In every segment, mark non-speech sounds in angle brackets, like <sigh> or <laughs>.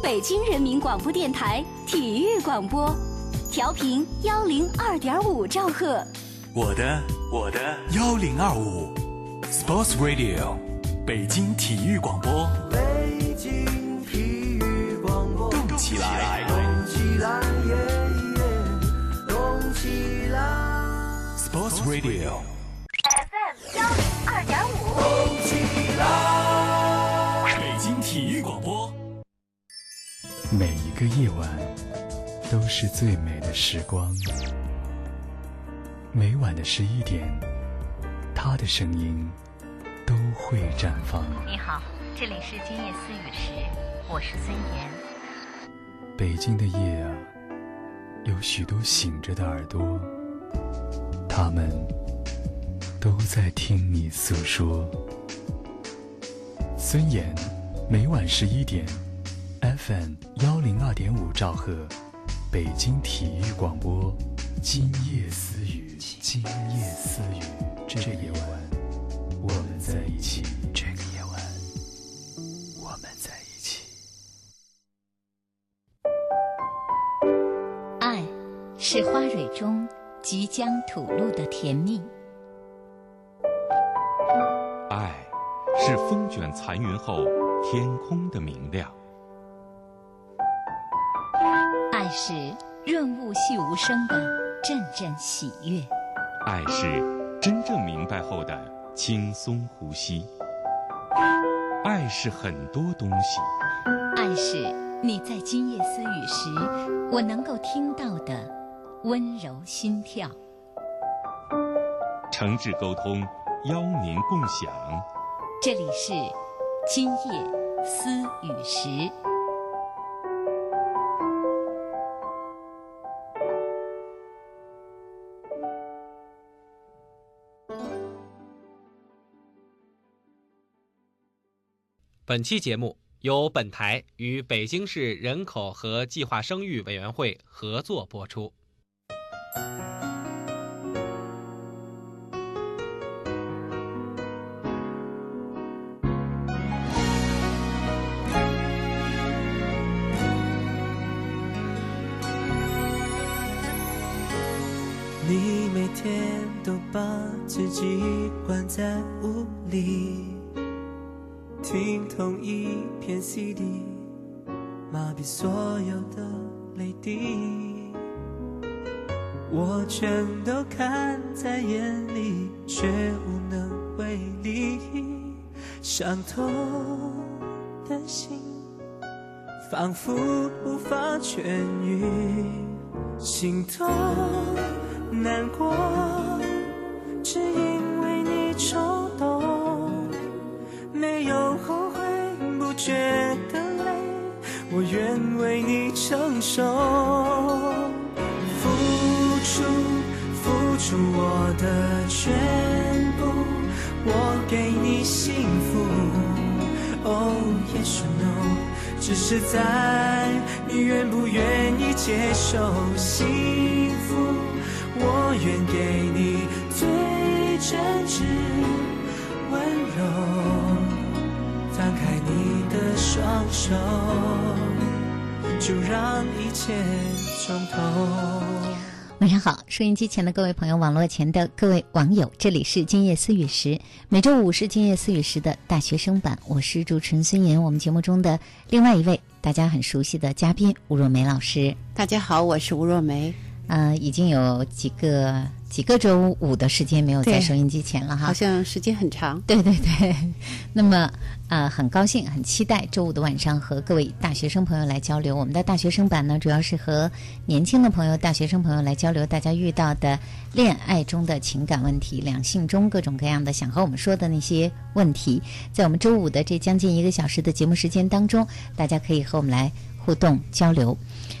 北京人民广播电台体育广播，调频幺零二点五兆赫。我的我的幺零二五，Sports Radio，北京体育广播。北京体育广播，动起来，动起来，耶耶，动起来，Sports Radio。个夜晚都是最美的时光。每晚的十一点，他的声音都会绽放。你好，这里是今夜思雨时，我是孙岩。北京的夜啊，有许多醒着的耳朵，他们都在听你诉说。孙岩，每晚十一点，FM 幺零二点五兆赫，北京体育广播，今夜私语。今夜私语，这个夜晚，我们在一起。这个夜晚，我们在一起。爱，是花蕊中即将吐露的甜蜜。爱，是风卷残云后天空的明亮。爱是润物细无声的阵阵喜悦。爱是真正明白后的轻松呼吸。爱是很多东西。爱是你在今夜私语时，我能够听到的温柔心跳。诚挚沟通，邀您共享。这里是今夜思雨时。本期节目由本台与北京市人口和计划生育委员会合作播出。仿佛无法痊愈，心痛。是在你愿不愿意接受幸福，我愿给你最真挚温柔。放开你的双手，就让一切从头。晚上好，收音机前的各位朋友，网络前的各位网友，这里是今夜思雨时，每周五是今夜思雨时的大学生版，我是主持人孙岩。我们节目中的另外一位大家很熟悉的嘉宾吴若梅老师，大家好，我是吴若梅。呃，已经有几个几个周五的时间没有在收音机前了哈，好像时间很长。对对对，那么啊，很高兴，很期待周五的晚上和各位大学生朋友来交流。我们的大学生版呢，主要是和年轻的朋友、大学生朋友来交流大家遇到的恋爱中的情感问题、两性中各种各样的想和我们说的那些问题。在我们周五的这将近一个小时的节目时间当中，大家可以和我们来互动交流。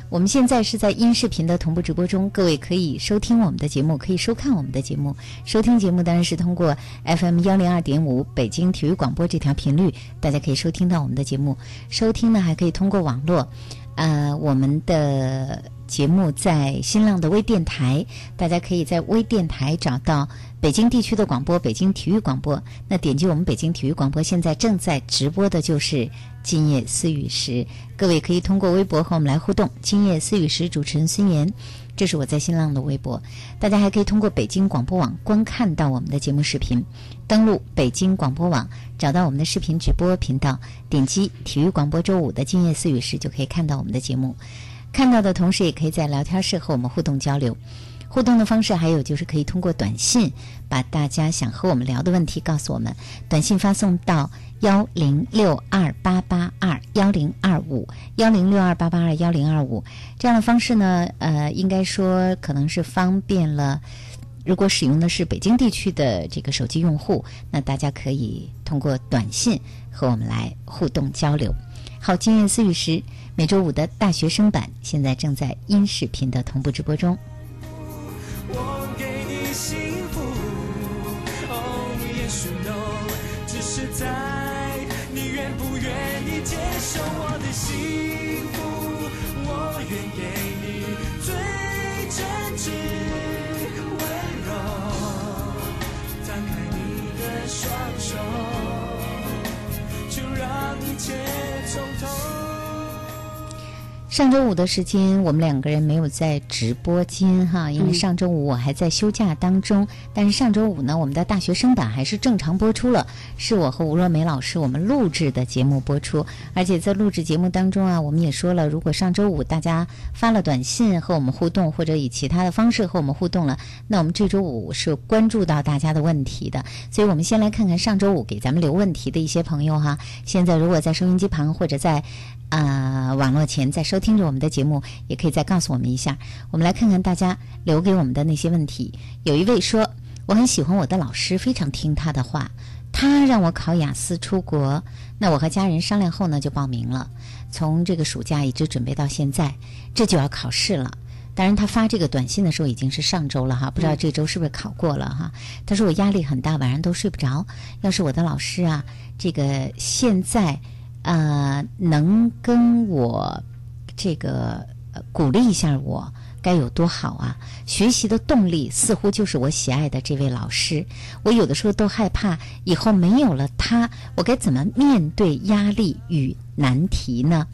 我们现在是在音视频的同步直播中，各位可以收听我们的节目，可以收看我们的节目。收听节目当然是通过 FM 幺零二点五北京体育广播这条频率，大家可以收听到我们的节目。收听呢还可以通过网络，呃，我们的节目在新浪的微电台，大家可以在微电台找到北京地区的广播，北京体育广播。那点击我们北京体育广播，现在正在直播的就是今夜思雨时，各位可以通过微博和我们来互动。今夜思雨时，主持人孙岩。这是我在新浪的微博，大家还可以通过北京广播网观看到我们的节目视频。登录北京广播网，找到我们的视频直播频道，点击体育广播周五的今夜思雨时，就可以看到我们的节目。看到的同时，也可以在聊天室和我们互动交流。互动的方式还有就是可以通过短信，把大家想和我们聊的问题告诉我们，短信发送到。幺零六二八八二幺零二五幺零六二八八二幺零二五这样的方式呢，呃，应该说可能是方便了。如果使用的是北京地区的这个手机用户，那大家可以通过短信和我们来互动交流。好，今夜思雨时每周五的大学生版现在正在音视频的同步直播中。让一切从头。上周五的时间，我们两个人没有在直播间哈，因为上周五我还在休假当中。但是上周五呢，我们的大学生版还是正常播出了，是我和吴若梅老师我们录制的节目播出。而且在录制节目当中啊，我们也说了，如果上周五大家发了短信和我们互动，或者以其他的方式和我们互动了，那我们这周五是关注到大家的问题的。所以我们先来看看上周五给咱们留问题的一些朋友哈。现在如果在收音机旁或者在啊网络前在收听着我们的节目，也可以再告诉我们一下。我们来看看大家留给我们的那些问题。有一位说，我很喜欢我的老师，非常听他的话。他让我考雅思出国，那我和家人商量后呢，就报名了。从这个暑假一直准备到现在，这就要考试了。当然，他发这个短信的时候已经是上周了哈，不知道这周是不是考过了哈。他说我压力很大，晚上都睡不着。要是我的老师啊，这个现在啊、能跟我这个、呃、鼓励一下我，该有多好啊！学习的动力似乎就是我喜爱的这位老师。我有的时候都害怕以后没有了他，我该怎么面对压力与难题呢？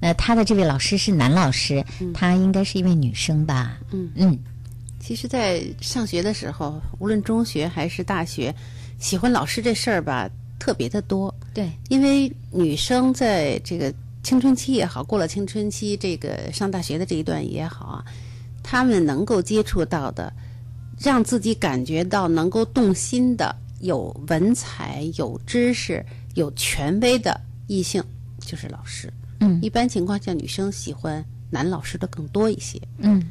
那他的这位老师是男老师，他应该是一位女生吧？嗯嗯其实，在上学的时候，无论中学还是大学，喜欢老师这事儿吧，特别的多。对，因为女生在这个青春期也好，过了青春期，这个上大学的这一段也好啊，她们能够接触到的，让自己感觉到能够动心的，有文采、有知识、有权威的异性，就是老师。嗯一般情况下，女生喜欢男老师的更多一些。嗯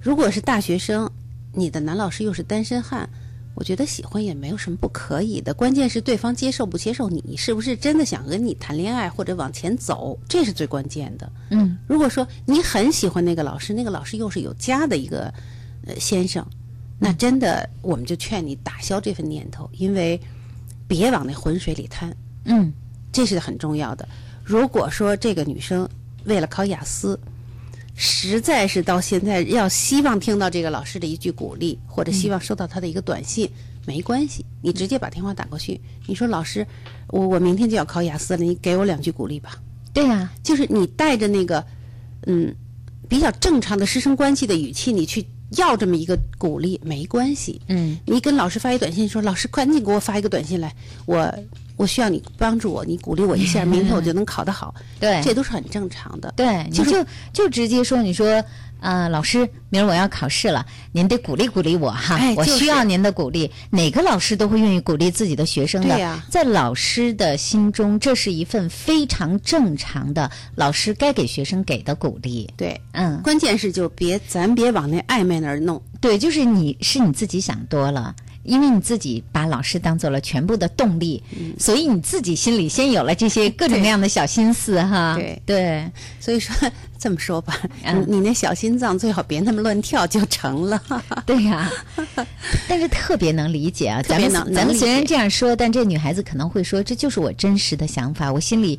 如果是大学生，你的男老师又是单身汉，我觉得喜欢也没有什么不可以的，关键是对方接受不接受你，是不是真的想跟你谈恋爱或者往前走，这是最关键的。嗯如果说你很喜欢那个老师，那个老师又是有家的一个呃先生，那真的我们就劝你打消这份念头，因为别往那浑水里贪，嗯这是很重要的。如果说这个女生为了考雅思，实在是到现在要希望听到这个老师的一句鼓励，或者希望收到他的一个短信，没关系，你直接把电话打过去，你说老师，我我明天就要考雅思了，你给我两句鼓励吧。对呀、就是你带着那个，嗯，比较正常的师生关系的语气，你去要这么一个鼓励，没关系。嗯你跟老师发一短信说：“老师，赶紧给我发一个短信来，我我需要你帮助我，你鼓励我一下，明天我就能考得好。”对这都是很正常的。对，你就是就就直接说，你说，呃，老师，明儿我要考试了，您得鼓励鼓励我哈，我需要您的鼓励。哪个老师都会愿意鼓励自己的学生的，对呀在老师的心中，这是一份非常正常的老师该给学生给的鼓励。对，嗯，关键是就别咱别往那暧昧那儿弄。对，就是你是你自己想多了。因为你自己把老师当做了全部的动力，嗯所以你自己心里先有了这些各种各样的小心思哈。对对，所以说这么说吧，嗯你你那小心脏最好别那么乱跳就成了。<laughs> 对呀、但是特别能理解啊。咱们能咱们虽然这样说，但这女孩子可能会说，这就是我真实的想法，我心里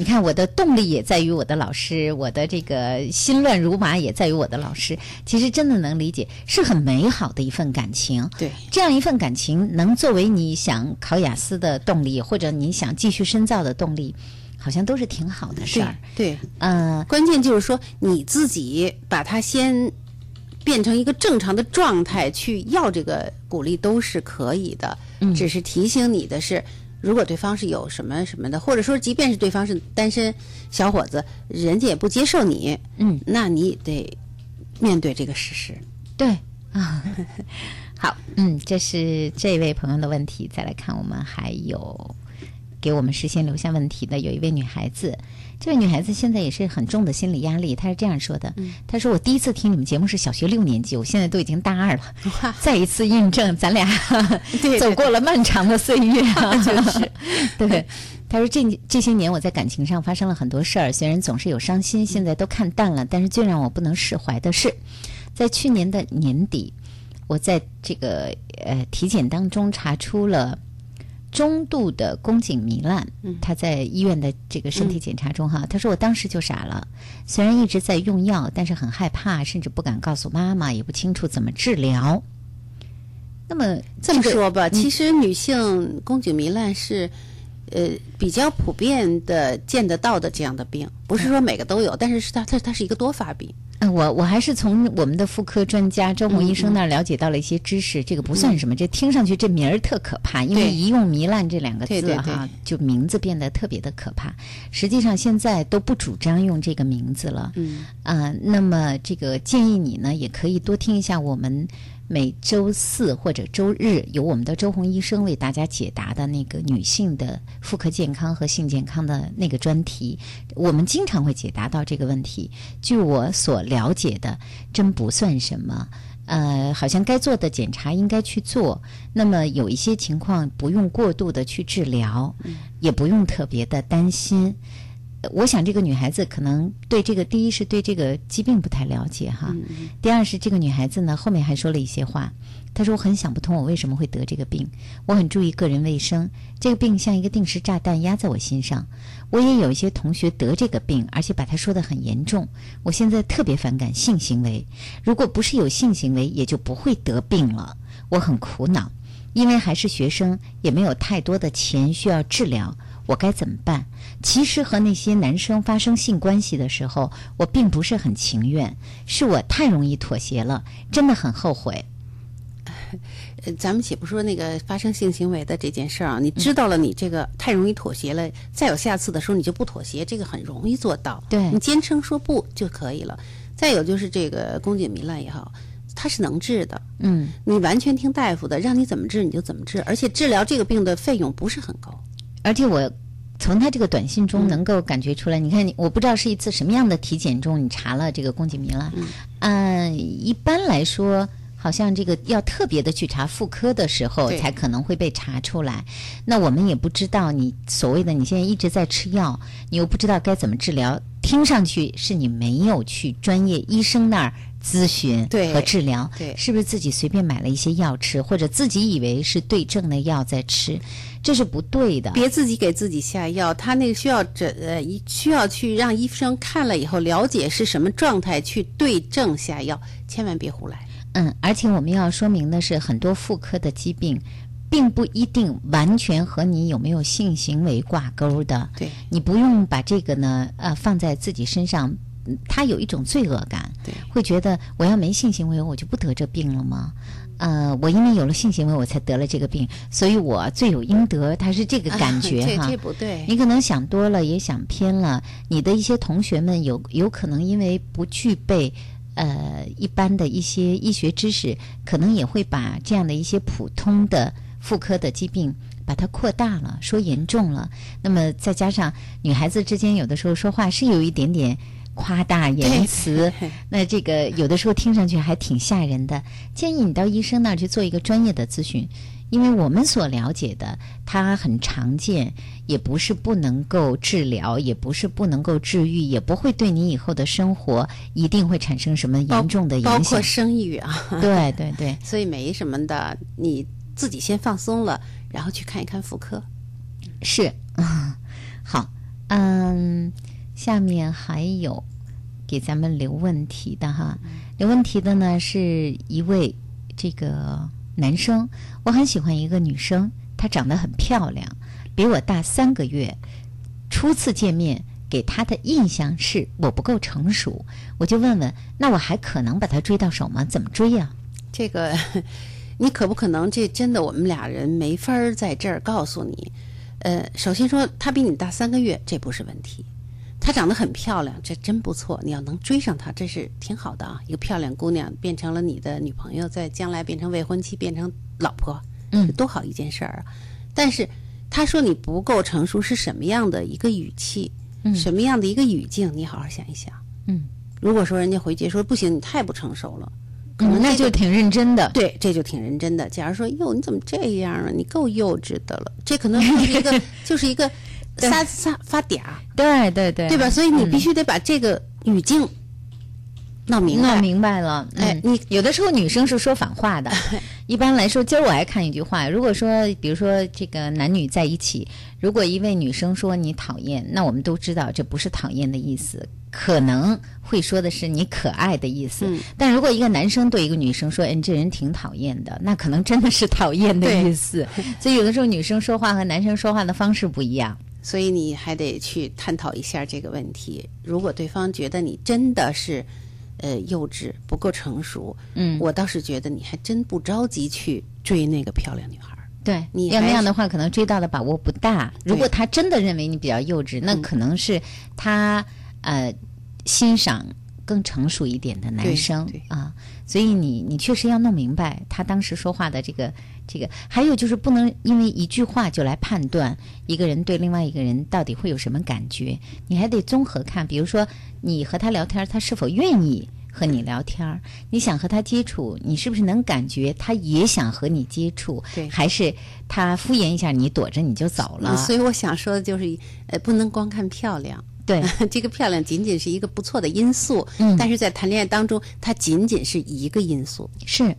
你看我的动力也在于我的老师，我的这个心乱如麻也在于我的老师。其实真的能理解，是很美好的一份感情。对，这样一份感情能作为你想考雅思的动力，或者你想继续深造的动力，好像都是挺好的事儿。对，嗯、关键就是说你自己把它先变成一个正常的状态去要这个鼓励都是可以的，嗯只是提醒你的是，如果对方是有什么什么的，或者说即便是对方是单身小伙子，人家也不接受你，嗯，那你得面对这个事实。对啊，<laughs> 好，嗯，这是这位朋友的问题。再来看，我们还有给我们事先留下问题的，有一位女孩子。这位女孩子现在也是很重的心理压力，她是这样说的：“她说我第一次听你们节目是小学六年级，我现在都已经大二了，再一次印证咱俩走过了漫长的岁月啊，<laughs> 就是 <laughs> 对。”她说这这些年我在感情上发生了很多事儿，虽然总是有伤心，现在都看淡了，但是最让我不能释怀的是，在去年的年底，我在这个呃体检当中查出了中度的宫颈糜烂。他在医院的这个身体检查中哈，他说我当时就傻了，虽然一直在用药，但是很害怕，甚至不敢告诉妈妈，也不清楚怎么治疗。那么这么说吧，其实女性宫颈糜烂是，呃，比较普遍的见得到的这样的病，不是说每个都有，但是是它它它是一个多发病。呃，我我还是从我们的妇科专家周红医生那儿了解到了一些知识，这个不算什么，这听上去这名儿特可怕，因为一用糜烂这两个字哈，就名字变得特别的可怕。实际上现在都不主张用这个名字了，嗯啊、那么这个建议你呢，也可以多听一下我们每周四或者周日由我们的周红医生为大家解答的那个女性的妇科健康和性健康的那个专题，我们经常会解答到这个问题。据我所了解的，真不算什么。呃，好像该做的检查应该去做。那么有一些情况不用过度的去治疗，也不用特别的担心。呃我想这个女孩子可能对这个，第一是对这个疾病不太了解哈，第二是这个女孩子呢后面还说了一些话，她说我很想不通我为什么会得这个病，我很注意个人卫生，这个病像一个定时炸弹压在我心上，我也有一些同学得这个病，而且把它说得很严重，我现在特别反感性行为，如果不是有性行为，也就不会得病了，我很苦恼，因为还是学生，也没有太多的钱需要治疗。我该怎么办？其实和那些男生发生性关系的时候，我并不是很情愿，是我太容易妥协了，真的很后悔。呃，<laughs> 咱们且不说那个发生性行为的这件事儿啊，你知道了你这个太容易妥协了，再有下次的时候你就不妥协，这个很容易做到。对你坚称说不就可以了。再有就是这个宫颈糜烂也好，它是能治的，嗯，你完全听大夫的，让你怎么治你就怎么治，而且治疗这个病的费用不是很高。而且我从他这个短信中能够感觉出来，你看你，我不知道是一次什么样的体检中你查了这个宫颈糜烂。嗯、一般来说。好像这个要特别的去查妇科的时候，才可能会被查出来。那我们也不知道你所谓的你现在一直在吃药，你又不知道该怎么治疗，听上去是你没有去专业医生那儿咨询和治疗，对是不是自己随便买了一些药吃，或者自己以为是对症的药在吃，这是不对的。别自己给自己下药，他那个需要诊呃，需要去让医生看了以后了解是什么状态，去对症下药，千万别胡来。嗯，而且我们要说明的是，很多妇科的疾病，并不一定完全和你有没有性行为挂钩的。对，你不用把这个呢，呃，放在自己身上，嗯他有一种罪恶感，会觉得我要没性行为，我就不得这病了吗？呃，我因为有了性行为，我才得了这个病，所以我罪有应得，他是这个感觉这哈。这不对。你可能想多了，也想偏了。你的一些同学们有有可能因为不具备呃一般的一些医学知识，可能也会把这样的一些普通的妇科的疾病。把它扩大了，说严重了。那么再加上女孩子之间有的时候说话是有一点点夸大言辞，<laughs> 那这个有的时候听上去还挺吓人的。建议你到医生那儿去做一个专业的咨询，因为我们所了解的，它很常见，也不是不能够治疗，也不是不能够治愈，也不会对你以后的生活一定会产生什么严重的影响包括响。生育啊，<laughs> 对对对，所以没什么的，你自己先放松了，然后去看一看妇科。是，啊，<laughs> 好。嗯，下面还有给咱们留问题的哈，留问题的呢是一位这个男生，我很喜欢一个女生，她长得很漂亮，比我大三个月。初次见面，给她的印象是我不够成熟，我就问问，那我还可能把她追到手吗？怎么追呀、这个，<laughs> 你可不可能？这真的，我们俩人没法儿在这儿告诉你。呃，首先说，她比你大三个月，这不是问题。她长得很漂亮，这真不错。你要能追上她，这是挺好的啊。一个漂亮姑娘变成了你的女朋友，在将来变成未婚妻，变成老婆，嗯多好一件事儿啊！但是她说你不够成熟，是什么样的一个语气？嗯什么样的一个语境？你好好想一想。嗯如果说人家回绝说不行，你太不成熟了，可能嗯，那就挺认真的。对，这就挺认真的。假如说，哟，你怎么这样啊？你够幼稚的了。这可能是一个，<laughs> 就是一个撒撒发嗲，对对对，对吧？所以你嗯必须得把这个语境闹明白。弄明白了，嗯哎你有的时候女生是说反话的。<laughs> 一般来说，今儿我还看一句话，如果说，比如说这个男女在一起，如果一位女生说你讨厌，那我们都知道这不是讨厌的意思，可能会说的是你可爱的意思。嗯但如果一个男生对一个女生说，哎，你这人挺讨厌的，那可能真的是讨厌的意思。<laughs> 所以有的时候女生说话和男生说话的方式不一样。所以你还得去探讨一下这个问题。如果对方觉得你真的是呃幼稚不够成熟，嗯，我倒是觉得你还真不着急去追那个漂亮女孩儿。对，你要那样的话，可能追到的把握不大。如果他真的认为你比较幼稚，那嗯可能是他呃欣赏更成熟一点的男生啊。所以你你确实要弄明白他当时说话的这个这个，还有就是不能因为一句话就来判断一个人对另外一个人到底会有什么感觉，你还得综合看。比如说你和他聊天，他是否愿意。和你聊天，你想和他接触，你是不是能感觉他也想和你接触？对还是他敷衍一下你，躲着你就走了？嗯所以我想说的就是，呃，不能光看漂亮。对，<laughs> 这个漂亮仅仅是一个不错的因素，嗯但是在谈恋爱当中，它仅仅是一个因素。是。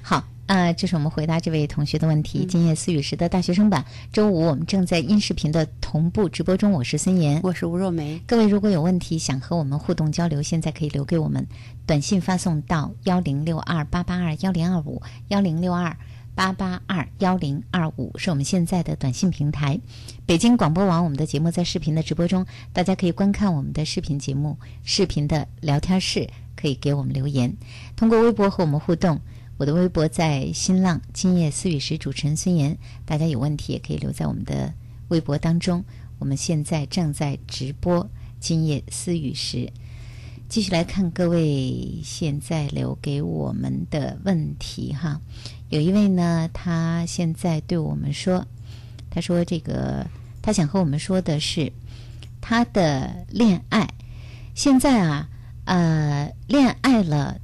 好，呃，这是我们回答这位同学的问题。今夜思雨时的大学生版，周五我们正在音视频的同步直播中，我是孙岩。我是吴若梅，各位如果有问题想和我们互动交流，现在可以留给我们，短信发送到幺零六二八八二幺零二五幺零六二八八二幺零二五是我们现在的短信平台。北京广播网我们的节目在视频的直播中，大家可以观看我们的视频节目，视频的聊天室可以给我们留言，通过微博和我们互动。我的微博在新浪，今夜思雨时主持人孙岩，大家有问题也可以留在我们的微博当中。我们现在正在直播今夜思雨时，继续来看各位现在留给我们的问题哈。有一位呢，他现在对我们说，他说这个他想和我们说的是他的恋爱，现在啊，呃，恋爱了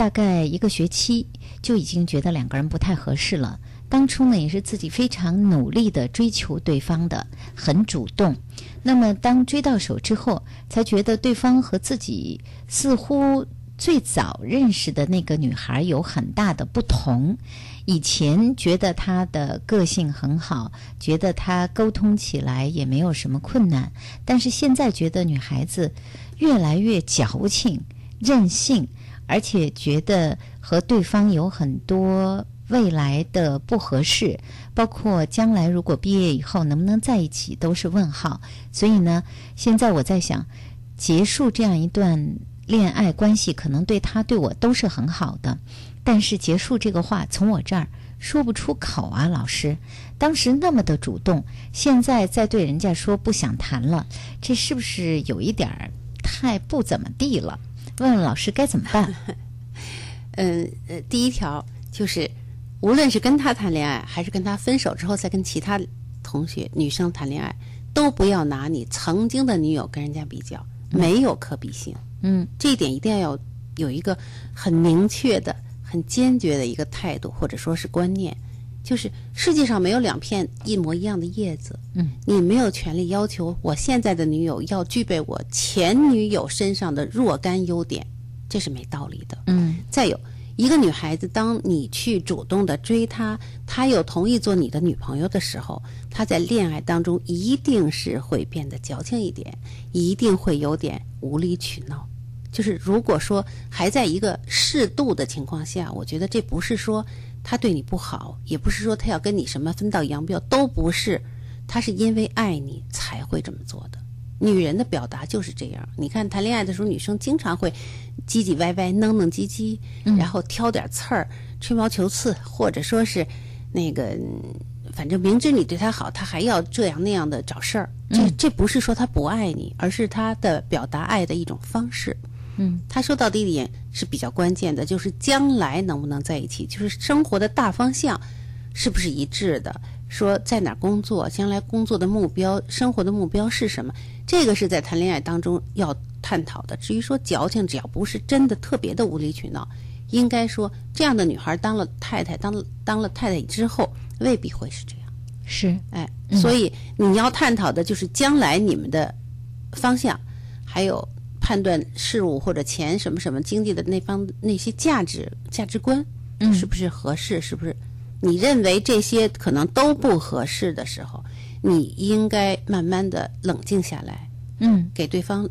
大概一个学期，就已经觉得两个人不太合适了。当初呢，也是自己非常努力的追求对方的，很主动。那么当追到手之后，才觉得对方和自己似乎最早认识的那个女孩有很大的不同。以前觉得她的个性很好，觉得她沟通起来也没有什么困难，但是现在觉得女孩子越来越矫情、任性，而且觉得和对方有很多未来的不合适，包括将来如果毕业以后能不能在一起都是问号。所以呢，现在我在想，结束这样一段恋爱关系，可能对他对我都是很好的，但是结束这个话从我这儿说不出口啊，老师。当时那么的主动，现在再对人家说不想谈了，这是不是有一点儿太不怎么地了？问问老师该怎么办？<laughs> 嗯呃，第一条就是，无论是跟他谈恋爱，还是跟他分手之后再跟其他同学女生谈恋爱，都不要拿你曾经的女友跟人家比较，没有可比性。嗯这一点一定要有有一个很明确的、很坚决的一个态度，或者说是观念，就是世界上没有两片一模一样的叶子。嗯，你没有权利要求我现在的女友要具备我前女友身上的若干优点，这是没道理的。嗯再有，一个女孩子，当你去主动的追她，她又同意做你的女朋友的时候，她在恋爱当中一定是会变得矫情一点，一定会有点无理取闹。就是如果说还在一个适度的情况下，我觉得这不是说他对你不好，也不是说他要跟你什么分道扬镳，都不是，他是因为爱你才会这么做的。女人的表达就是这样。你看谈恋爱的时候，女生经常会唧唧歪歪、弄弄唧唧，然后挑点刺儿、吹毛求疵，或者说是那个，嗯反正明知你对她好，她还要这样那样的找事儿。这这不是说她不爱你，而是她的表达爱的一种方式。嗯，他说到的一点是比较关键的，就是将来能不能在一起，就是生活的大方向是不是一致的。说在哪儿工作，将来工作的目标、生活的目标是什么？这个是在谈恋爱当中要探讨的。至于说矫情，只要不是真的特别的无理取闹，应该说这样的女孩当了太太，当当了太太之后，未必会是这样。是，哎，所以你要探讨的就是将来你们的方向，还有判断事物或者钱什么什么经济的那方那些价值价值观，嗯是不是合适？是不是你认为这些可能都不合适的时候，你应该慢慢的冷静下来，嗯给对方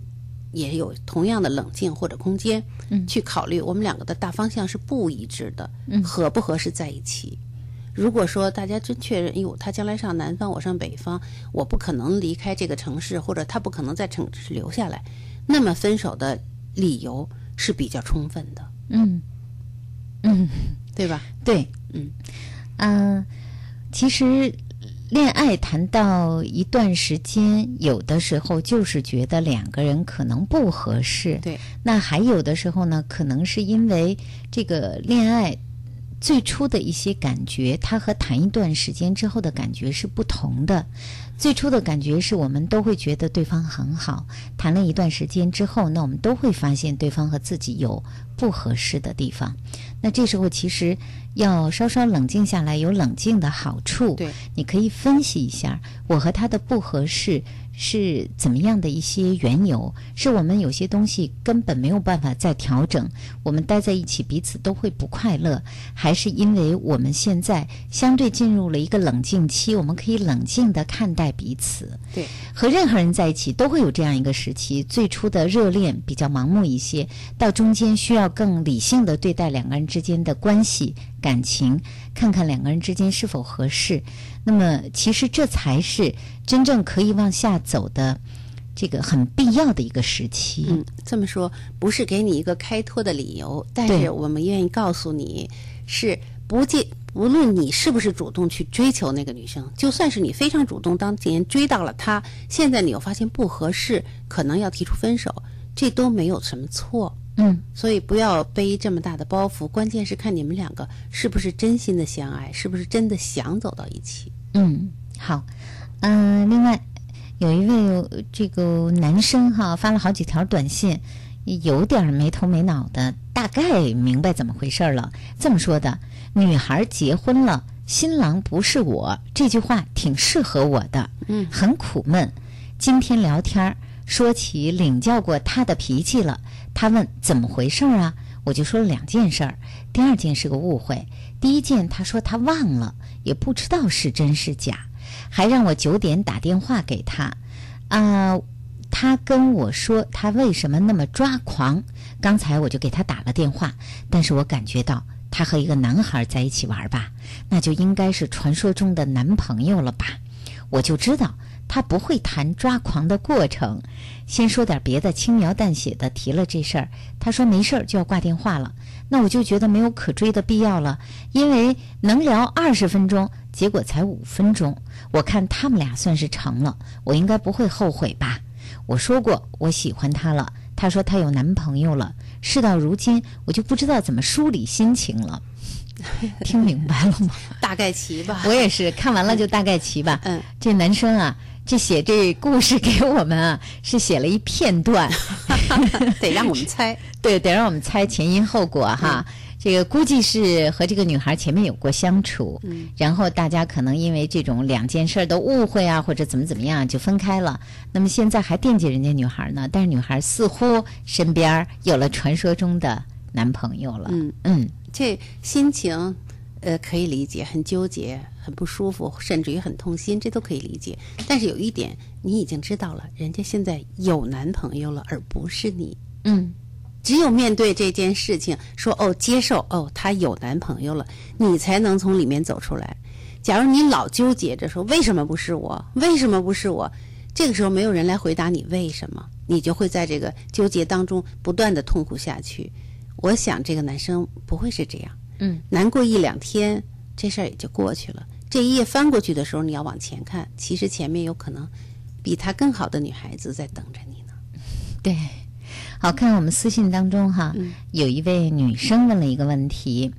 也有同样的冷静或者空间，嗯去考虑我们两个的大方向是不一致的，嗯合不合适在一起。如果说大家真确认，哟，他将来上南方，我上北方，我不可能离开这个城市，或者他不可能在城市留下来，那么分手的理由是比较充分的，嗯嗯，<laughs> 对吧？对，嗯嗯、其实恋爱谈到一段时间，有的时候就是觉得两个人可能不合适，对，那还有的时候呢，可能是因为这个恋爱最初的一些感觉，它和谈一段时间之后的感觉是不同的。最初的感觉是我们都会觉得对方很好，谈了一段时间之后，那我们都会发现对方和自己有不合适的地方。那这时候其实要稍稍冷静下来，有冷静的好处。对，你可以分析一下我和他的不合适是怎么样的一些缘由，是我们有些东西根本没有办法再调整，我们待在一起彼此都会不快乐，还是因为我们现在相对进入了一个冷静期，我们可以冷静的看待彼此。对，和任何人在一起都会有这样一个时期，最初的热恋比较盲目一些，到中间需要更理性的对待两个人之间的关系、感情，看看两个人之间是否合适。那么，其实这才是真正可以往下走的这个很必要的一个时期。嗯，这么说不是给你一个开脱的理由，但是我们愿意告诉你，是不介无论你是不是主动去追求那个女生，就算是你非常主动，当年追到了她，现在你又发现不合适，可能要提出分手，这都没有什么错。嗯，所以不要背这么大的包袱，关键是看你们两个是不是真心的相爱，是不是真的想走到一起。嗯，好，嗯、另外有一位呃这个男生哈发了好几条短信，有点儿没头没脑的，大概明白怎么回事儿了。这么说的：女孩结婚了，新郎不是我，这句话挺适合我的。嗯，很苦闷。今天聊天儿说起领教过他的脾气了，他问怎么回事儿啊？我就说了两件事儿，第二件是个误会，第一件他说他忘了，也不知道是真是假，还让我九点打电话给他，啊、他跟我说他为什么那么抓狂，刚才我就给他打了电话，但是我感觉到他和一个男孩在一起玩吧，那就应该是传说中的男朋友了吧，我就知道。他不会谈抓狂的过程，先说点别的，轻描淡写的提了这事儿。他说没事儿就要挂电话了，那我就觉得没有可追的必要了，因为能聊二十分钟，结果才五分钟，我看他们俩算是成了，我应该不会后悔吧？我说过我喜欢他了，他说他有男朋友了，事到如今我就不知道怎么梳理心情了。<laughs> 听明白了吗？<laughs> 大概齐吧。我也是看完了就大概齐吧。嗯，这男生啊，这写这故事给我们啊，是写了一片段，<laughs> 得让我们猜。对，得让我们猜前因后果哈。这个估计是和这个女孩前面有过相处，嗯，然后大家可能因为这种两件事儿的误会啊，或者怎么怎么样就分开了。那么现在还惦记人家女孩呢，但是女孩似乎身边有了传说中的男朋友了。嗯嗯，这心情，呃，可以理解，很纠结，很不舒服，甚至于很痛心，这都可以理解。但是有一点，你已经知道了，人家现在有男朋友了，而不是你。嗯，只有面对这件事情，说哦，接受哦，她有男朋友了，你才能从里面走出来。假如你老纠结着说为什么不是我，为什么不是我，这个时候没有人来回答你为什么，你就会在这个纠结当中不断的痛苦下去。我想这个男生不会是这样，嗯，难过一两天，这事儿也就过去了。这一页翻过去的时候，你要往前看，其实前面有可能比他更好的女孩子在等着你呢。对。好看，我们私信当中哈，有一位女生问了一个问题，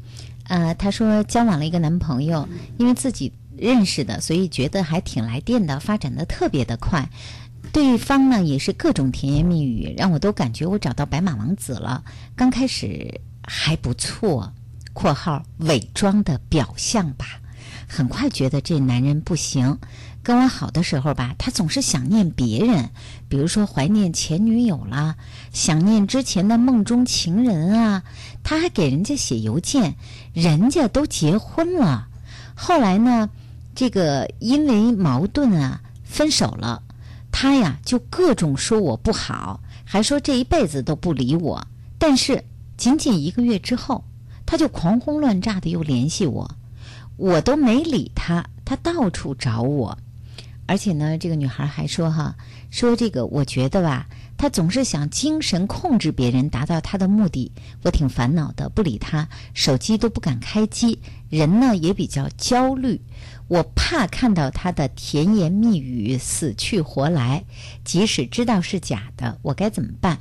呃，她说交往了一个男朋友，因为自己认识的，所以觉得还挺来电的，发展的特别的快。对方呢也是各种甜言蜜语，让我都感觉我找到白马王子了。刚开始还不错（括号伪装的表象吧），很快觉得这男人不行。跟我好的时候吧，他总是想念别人，比如说怀念前女友啦，想念之前的梦中情人啊。他还给人家写邮件，人家都结婚了。后来呢，这个因为矛盾啊分手了，他呀就各种说我不好，还说这一辈子都不理我。但是仅仅一个月之后，他就狂轰乱炸的又联系我，我都没理他，他到处找我。而且呢，这个女孩还说哈，说这个我觉得吧，她总是想精神控制别人，达到她的目的。我挺烦恼的，不理她，手机都不敢开机，人呢也比较焦虑。我怕看到她的甜言蜜语，死去活来。即使知道是假的，我该怎么办？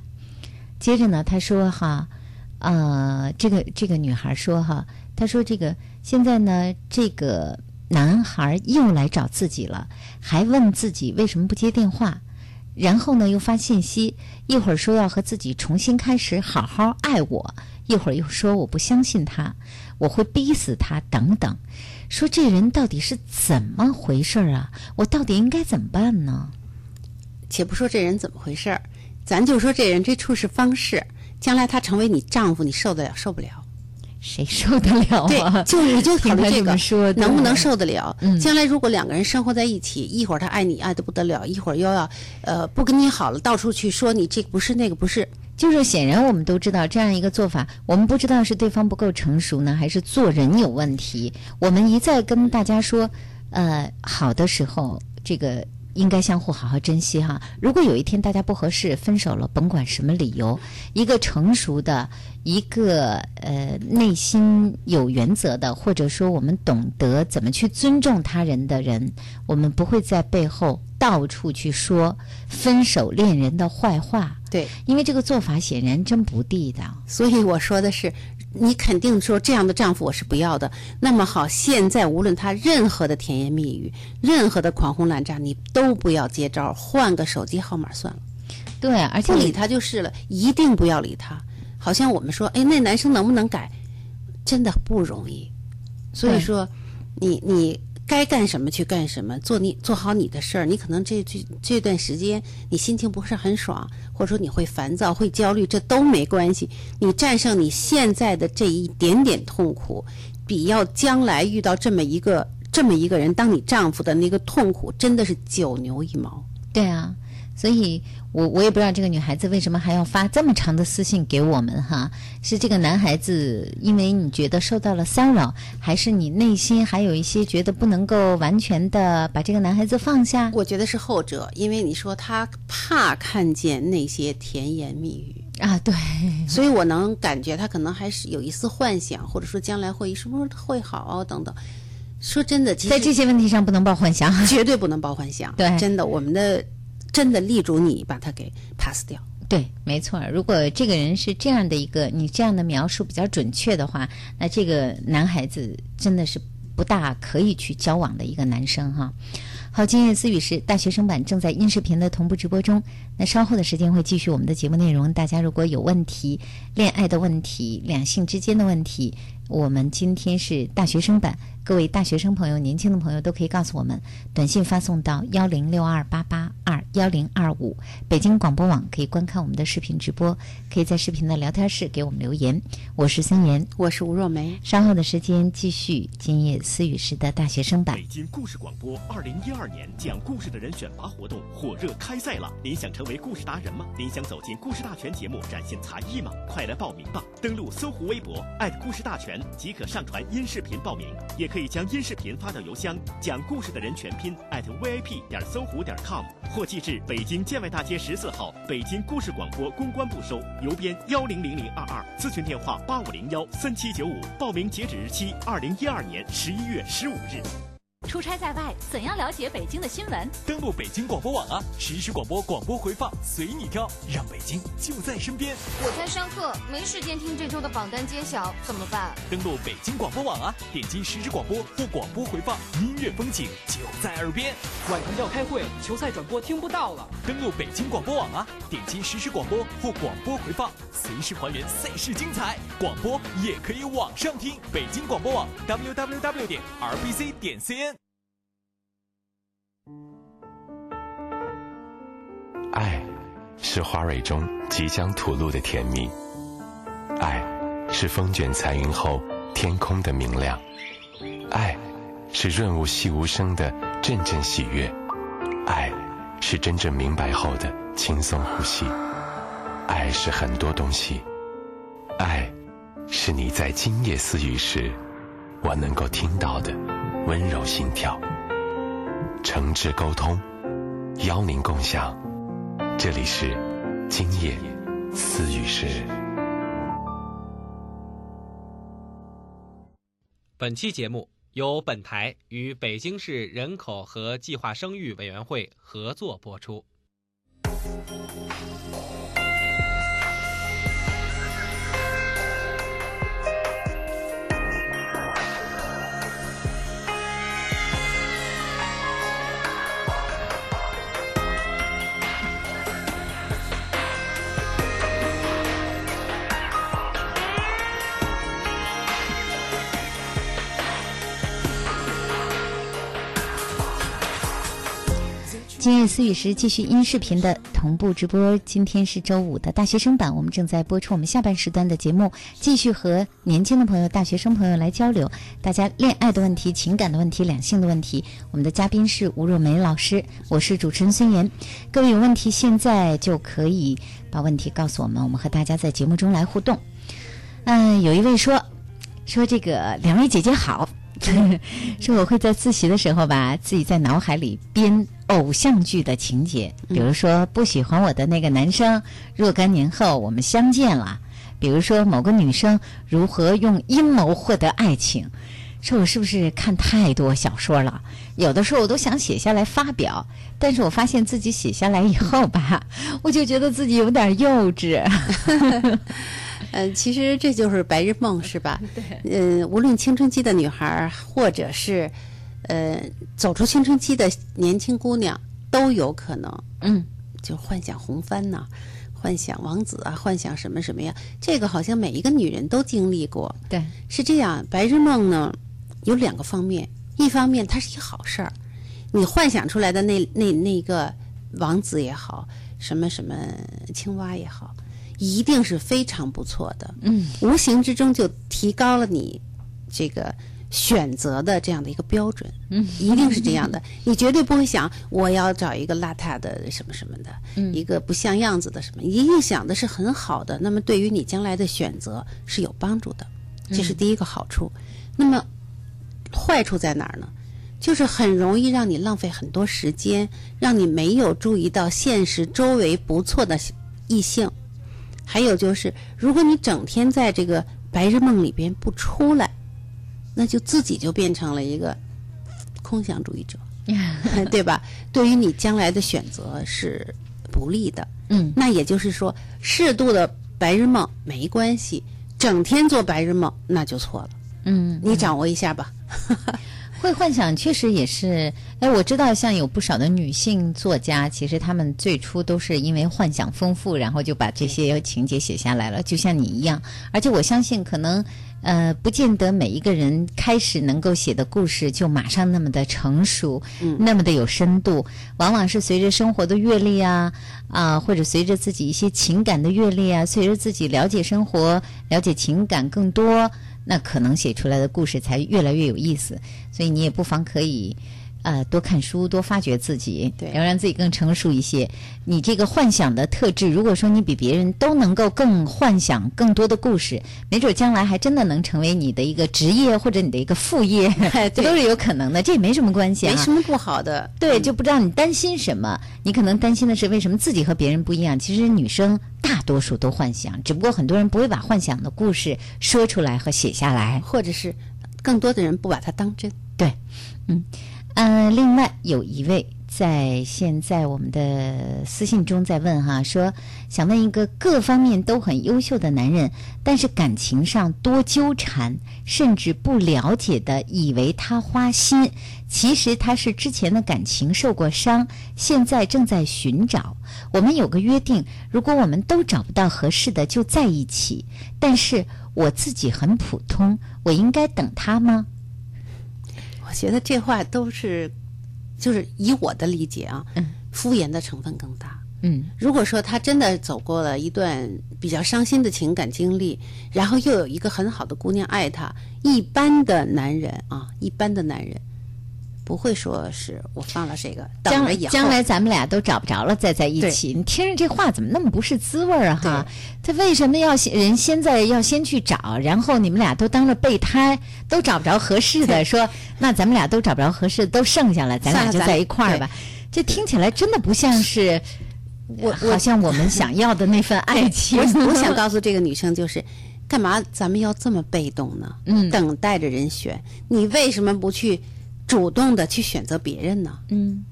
接着呢，她说哈，呃，这个这个女孩说哈，她说这个现在呢，这个。男孩又来找自己了，还问自己为什么不接电话，然后呢又发信息，一会儿说要和自己重新开始，好好爱我，一会儿又说我不相信他，我会逼死他，等等。说这人到底是怎么回事啊？我到底应该怎么办呢？且不说这人怎么回事，咱就说这人这处事方式，将来他成为你丈夫，你受得了受不了？谁受得了啊？对，就你就考虑这个，说能不能受得了？将来如果两个人生活在一起，一会儿他爱你爱的不得了，一会儿又要呃不跟你好了，到处去说你这个不是那个不是。就是显然我们都知道这样一个做法，我们不知道是对方不够成熟呢，还是做人有问题。我们一再跟大家说，呃，好的时候这个。应该相互好好珍惜哈。如果有一天大家不合适分手了，甭管什么理由，一个成熟的、一个呃内心有原则的，或者说我们懂得怎么去尊重他人的人，我们不会在背后到处去说分手恋人的坏话。对，因为这个做法显然真不地道。所以我说的是。你肯定说这样的丈夫我是不要的。那么好，现在无论他任何的甜言蜜语，任何的狂轰滥炸，你都不要接招，换个手机号码算了。对，而且不理他就是了，一定不要理他。好像我们说，哎，那男生能不能改？真的不容易。所以说，你你。该干什么去干什么，做你做好你的事儿。你可能这这这段时间你心情不是很爽，或者说你会烦躁、会焦虑，这都没关系。你战胜你现在的这一点点痛苦，比要将来遇到这么一个这么一个人当你丈夫的那个痛苦，真的是九牛一毛。对啊，所以。我我也不知道这个女孩子为什么还要发这么长的私信给我们哈？是这个男孩子因为你觉得受到了骚扰，还是你内心还有一些觉得不能够完全的把这个男孩子放下？我觉得是后者，因为你说他怕看见那些甜言蜜语啊，对，所以我能感觉他可能还是有一丝幻想，或者说将来会是不是会好啊等等。说真的，在这些问题上不能抱幻想，绝对不能抱幻想。对，真的，我们的。真的力主你把他给 pass 掉，对，没错。如果这个人是这样的一个，你这样的描述比较准确的话，那这个男孩子真的是不大可以去交往的一个男生哈。好，今夜思雨是大学生版正在音视频的同步直播中，那稍后的时间会继续我们的节目内容，大家如果有问题，恋爱的问题、两性之间的问题，我们今天是大学生版，各位大学生朋友、年轻的朋友都可以告诉我们，短信发送到幺零六二八八二幺零二五，北京广播网可以观看我们的视频直播，可以在视频的聊天室给我们留言。我是森妍，我是吴若梅。稍后的时间继续今夜思雨时的大学生版北。京故事广播二零一二年讲故事的人选拔活动火热开赛了！您想成为故事达人吗？您想走进故事大全节目展现才艺吗？快来报名吧！登录搜狐微博故事大全即可上传音视频报名，也可以可以将音视频发到邮箱讲故事的人全拼 at vip 点搜狐点 com，或寄至北京建外大街十四号北京故事广播公关部收，邮编幺零零零二二，咨询电话八五零幺三七九五，报名截止日期二零一二年十一月十五日。出差在外，怎样了解北京的新闻？登录北京广播网啊，实时广播广播回放随你挑，让北京就在身边。我在上课，没时间听这周的榜单揭晓，怎么办？登录北京广播网啊，点击实时广播或广播回放，音乐风景就在耳边。晚上要开会，球赛转播听不到了。登录北京广播网啊，点击实时广播或广播回放，随时还原赛事精彩。广播也可以网上听，北京广播网 www 点 rbc 点 cn。爱，是花蕊中即将吐露的甜蜜；爱，是风卷残云后天空的明亮；爱，是润物细无声的阵阵喜悦；爱，是真正明白后的轻松呼吸；爱是很多东西；爱，是你在今夜私语时，我能够听到的温柔心跳。诚挚沟通，邀您共享。这里是今夜私语室。本期节目由本台与北京市人口和计划生育委员会合作播出。今夜思雨时继续音视频的同步直播。今天是周五的大学生版，我们正在播出我们下半时段的节目，继续和年轻的朋友、大学生朋友来交流大家恋爱的问题、情感的问题、两性的问题。我们的嘉宾是吴若梅老师，我是主持人孙岩。各位有问题现在就可以把问题告诉我们，我们和大家在节目中来互动。嗯，有一位说说这个两位姐姐好。<laughs> 说我会在自习的时候吧，自己在脑海里编偶像剧的情节，比如说不喜欢我的那个男生，若干年后我们相见了；比如说某个女生如何用阴谋获得爱情。说我是不是看太多小说了？有的时候我都想写下来发表，但是我发现自己写下来以后吧，我就觉得自己有点幼稚。<laughs> 嗯，其实这就是白日梦，是吧？<laughs> 对。嗯，无论青春期的女孩儿，或者是呃走出青春期的年轻姑娘，都有可能，嗯，就幻想红帆呐，幻想王子啊，幻想什么什么呀？这个好像每一个女人都经历过。对，是这样。白日梦呢，有两个方面，一方面它是一好事儿，你幻想出来的那那那个王子也好，什么什么青蛙也好。一定是非常不错的，嗯，无形之中就提高了你这个选择的这样的一个标准，嗯，一定是这样的。你绝对不会想我要找一个邋遢的什么什么的，嗯，一个不像样子的什么，一定想的是很好的。那么对于你将来的选择是有帮助的，这是第一个好处。那么坏处在哪儿呢？就是很容易让你浪费很多时间，让你没有注意到现实周围不错的异性。还有就是，如果你整天在这个白日梦里边不出来，那就自己就变成了一个空想主义者，<laughs> 对吧？对于你将来的选择是不利的。嗯，那也就是说，适度的白日梦没关系，整天做白日梦那就错了。嗯，你掌握一下吧。会幻想确实也是，哎，我知道像有不少的女性作家，其实她们最初都是因为幻想丰富，然后就把这些情节写下来了，就像你一样。而且我相信，可能呃，不见得每一个人开始能够写的故事就马上那么的成熟，嗯那么的有深度，往往是随着生活的阅历啊啊，或者随着自己一些情感的阅历啊，随着自己了解生活、了解情感更多。那可能写出来的故事才越来越有意思，所以你也不妨可以，呃，多看书，多发掘自己，对要让自己更成熟一些。你这个幻想的特质，如果说你比别人都能够更幻想更多的故事，没准将来还真的能成为你的一个职业或者你的一个副业，<laughs> 这都是有可能的，这也没什么关系啊，没什么不好的。对，就不知道你担心什么。你可能担心的是为什么自己和别人不一样。其实女生大多数都幻想，只不过很多人不会把幻想的故事说出来和写下来。或者是更多的人不把它当真。对，嗯，呃，另外有一位在现在我们的私信中在问哈，说想问一个各方面都很优秀的男人，但是感情上多纠缠，甚至不了解的以为他花心，其实他是之前的感情受过伤，现在正在寻找。我们有个约定，如果我们都找不到合适的，就在一起。但是我自己很普通，我应该等他吗？我觉得这话都是，就是以我的理解啊，嗯敷衍的成分更大。嗯如果说他真的走过了一段比较伤心的情感经历，然后又有一个很好的姑娘爱他，一般的男人啊，一般的男人不会说是我放了这个，将来将来咱们俩都找不着了再在一起，你听着这话怎么那么不是滋味儿啊？哈，他为什么要先人现在要先去找，然后你们俩都当着备胎，都找不着合适的，说那咱们俩都找不着合适的，都剩下了，咱俩就在一块儿吧。这听起来真的不像是我，好像我们想要的那份爱情。我我想告诉这个女生就是。干嘛咱们要这么被动呢？嗯，等待着人选，你为什么不去主动的去选择别人呢？嗯，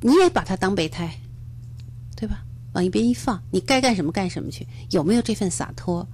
你也把他当备胎，对吧？往一边一放，你该干什么干什么去，有没有这份洒脱？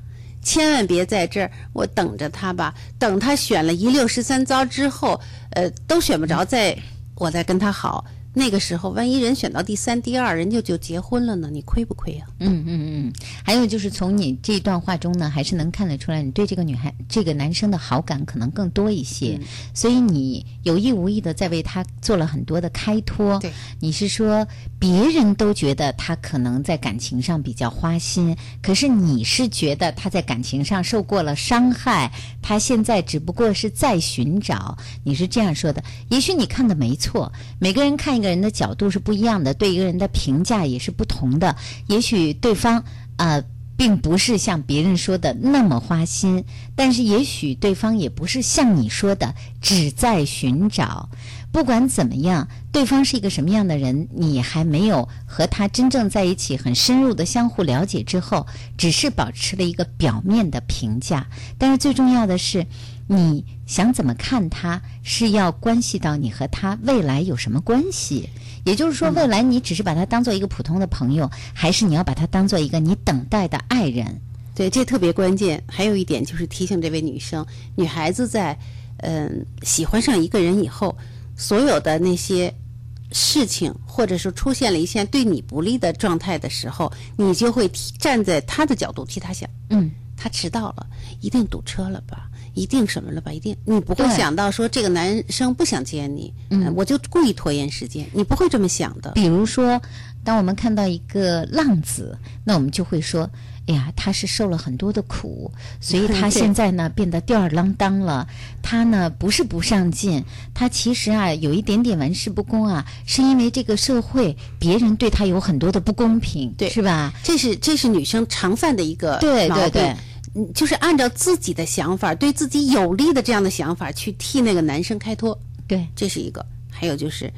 千万别在这儿，我等着他吧，等他选了一六十三招之后，呃，都选不着，再我再跟他好。那个时候，万一人选到第三、第二，人家就结婚了呢，你亏不亏啊？嗯嗯嗯，还有就是从你这段话中呢，还是能看得出来，你对这个女孩、这个男生的好感可能更多一些，嗯所以你有意无意的在为他做了很多的开脱。对，你是说别人都觉得他可能在感情上比较花心，可是你是觉得他在感情上受过了伤害，他现在只不过是在寻找。你是这样说的，也许你看的没错，每个人看一个人的角度是不一样的，对一个人的评价也是不同的。也许对方呃并不是像别人说的那么花心，但是也许对方也不是像你说的只在寻找。不管怎么样，对方是一个什么样的人，你还没有和他真正在一起很深入的相互了解之后，只是保持了一个表面的评价。但是最重要的是，你想怎么看他，是要关系到你和他未来有什么关系。也就是说，未来你只是把他当做一个普通的朋友，还是你要把他当做一个你等待的爱人？对，这特别关键。还有一点就是提醒这位女生，女孩子在嗯喜欢上一个人以后，所有的那些事情，或者是出现了一些对你不利的状态的时候，你就会站在他的角度替他想。嗯，他迟到了，一定堵车了吧？一定什么了吧？一定你不会想到说这个男生不想见你，嗯呃我就故意拖延时间，你不会这么想的。比如说，当我们看到一个浪子，那我们就会说：“哎呀，他是受了很多的苦，所以他现在呢变得吊儿郎当了。他呢不是不上进，他其实啊有一点点玩世不恭啊，是因为这个社会别人对他有很多的不公平，对是吧？这是这是女生常犯的一个对对对嗯，就是按照自己的想法，对自己有利的这样的想法去替那个男生开脱，对，这是一个。还有就是，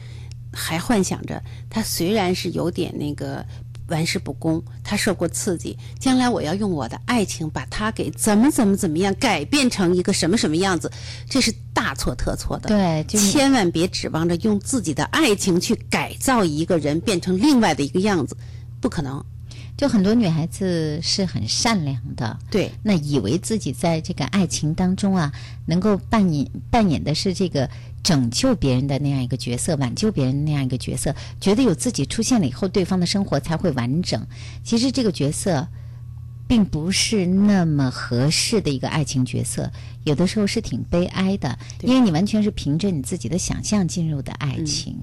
还幻想着他虽然是有点那个玩世不恭，他受过刺激，将来我要用我的爱情把他给怎么怎么怎么样改变成一个什么什么样子，这是大错特错的。对，就是千万别指望着用自己的爱情去改造一个人变成另外的一个样子，不可能。就很多女孩子是很善良的，对，那以为自己在这个爱情当中啊，能够扮演扮演的是这个拯救别人的那样一个角色，挽救别人那样一个角色，觉得有自己出现了以后，对方的生活才会完整。其实这个角色。并不是那么合适的一个爱情角色，有的时候是挺悲哀的，因为你完全是凭着你自己的想象进入的爱情。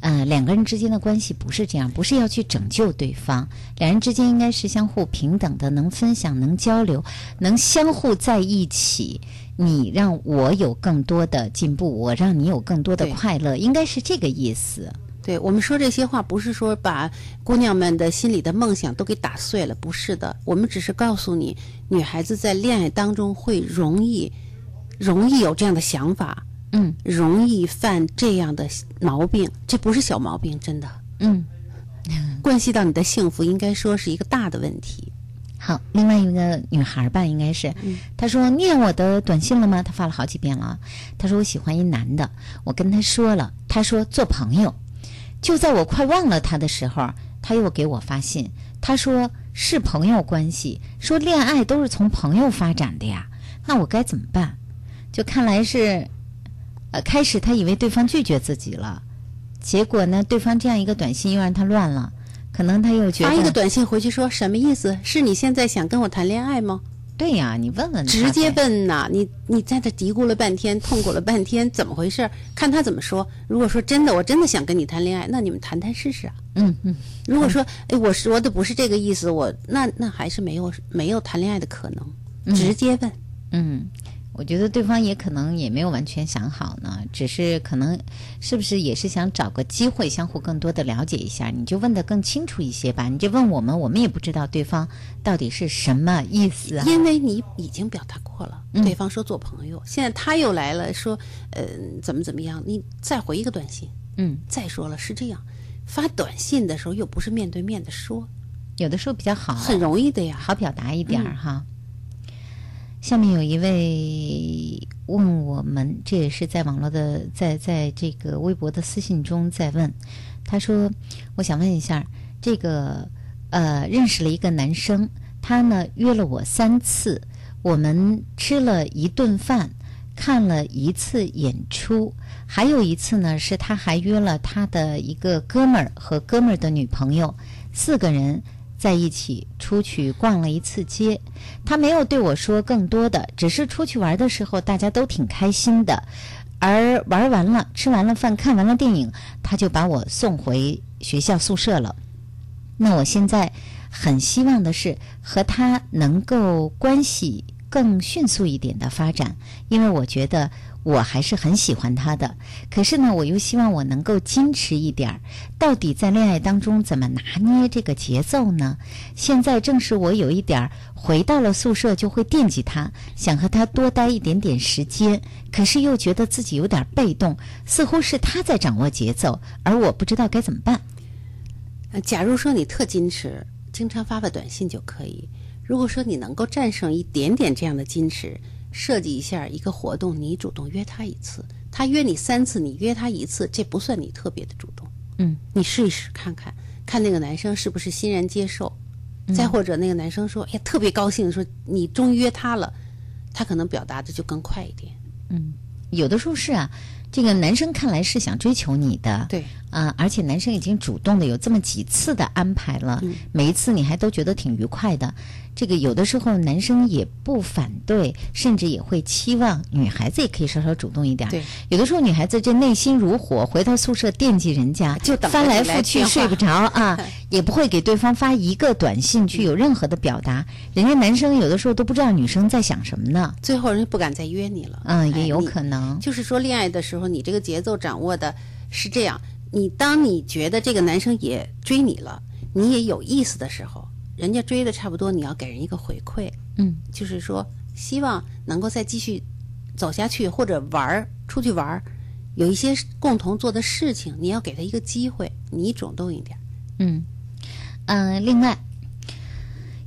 呃，两个人之间的关系不是这样，不是要去拯救对方，两人之间应该是相互平等的，能分享，能交流，能相互在一起。你让我有更多的进步，我让你有更多的快乐，应该是这个意思。对我们说这些话，不是说把姑娘们的心里的梦想都给打碎了，不是的。我们只是告诉你，女孩子在恋爱当中会容易，容易有这样的想法，嗯，容易犯这样的毛病。这不是小毛病，真的，嗯，<laughs> 关系到你的幸福，应该说是一个大的问题。好，另外一个女孩吧，应该是，她说念我的短信了吗？她发了好几遍了。她说我喜欢一男的，我跟他说了，他说做朋友。就在我快忘了他的时候，他又给我发信，他说是朋友关系，说恋爱都是从朋友发展的呀，那我该怎么办？就看来是，呃，开始他以为对方拒绝自己了，结果呢，对方这样一个短信又让他乱了，可能他又觉得发一个短信回去说什么意思？是你现在想跟我谈恋爱吗？对呀，你问问，直接问呐！你你在这嘀咕了半天，痛苦了半天，怎么回事？看他怎么说。如果说真的，我真的想跟你谈恋爱，那你们谈谈试试啊。嗯嗯。如果说，哎，我说的不是这个意思，我那那还是没有没有谈恋爱的可能。直接问。嗯。我觉得对方也可能也没有完全想好呢，只是可能是不是也是想找个机会相互更多的了解一下？你就问的更清楚一些吧，你就问我们，我们也不知道对方到底是什么意思啊。因为你已经表达过了，对方说做朋友，现在他又来了说，呃，怎么怎么样？你再回一个短信，嗯，再说了是这样，发短信的时候又不是面对面的说，有的时候比较好，很容易的呀，好表达一点儿哈。下面有一位问我们，这也是在网络的，在在这个微博的私信中在问，他说：“我想问一下，这个呃，认识了一个男生，他呢约了我三次，我们吃了一顿饭，看了一次演出，还有一次呢是他还约了他的一个哥们儿和哥们儿的女朋友，四个人。”在一起出去逛了一次街，他没有对我说更多的，只是出去玩的时候大家都挺开心的。而玩完了，吃完了饭，看完了电影，他就把我送回学校宿舍了。那我现在很希望的是和他能够关系更迅速一点的发展，因为我觉得。我还是很喜欢他的，可是呢，我又希望我能够矜持一点儿。到底在恋爱当中怎么拿捏这个节奏呢？现在正是我有一点儿回到了宿舍就会惦记他，想和他多待一点点时间，可是又觉得自己有点被动，似乎是他在掌握节奏，而我不知道该怎么办。假如说你特矜持，经常发发短信就可以；如果说你能够战胜一点点这样的矜持。设计一下一个活动，你主动约他一次，他约你三次，你约他一次，这不算你特别的主动。嗯，你试一试看看，看那个男生是不是欣然接受。再或者那个男生说：“哎呀，特别高兴，说你终于约他了。”他可能表达的就更快一点。嗯，有的时候是啊，这个男生看来是想追求你的。对啊，而且男生已经主动的有这么几次的安排了，每一次你还都觉得挺愉快的。这个有的时候男生也不反对，甚至也会期望女孩子也可以稍稍主动一点。对，有的时候女孩子这内心如火，回到宿舍惦记人家，就翻来覆去睡不着啊，<laughs> 也不会给对方发一个短信去有任何的表达。人家男生有的时候都不知道女生在想什么呢，最后人家不敢再约你了。嗯，也有可能。就是说恋爱的时候，你这个节奏掌握的是这样。你当你觉得这个男生也追你了，你也有意思的时候。人家追的差不多，你要给人一个回馈，嗯，就是说希望能够再继续走下去，或者玩儿出去玩儿，有一些共同做的事情，你要给他一个机会，你主动一点，嗯，嗯，另外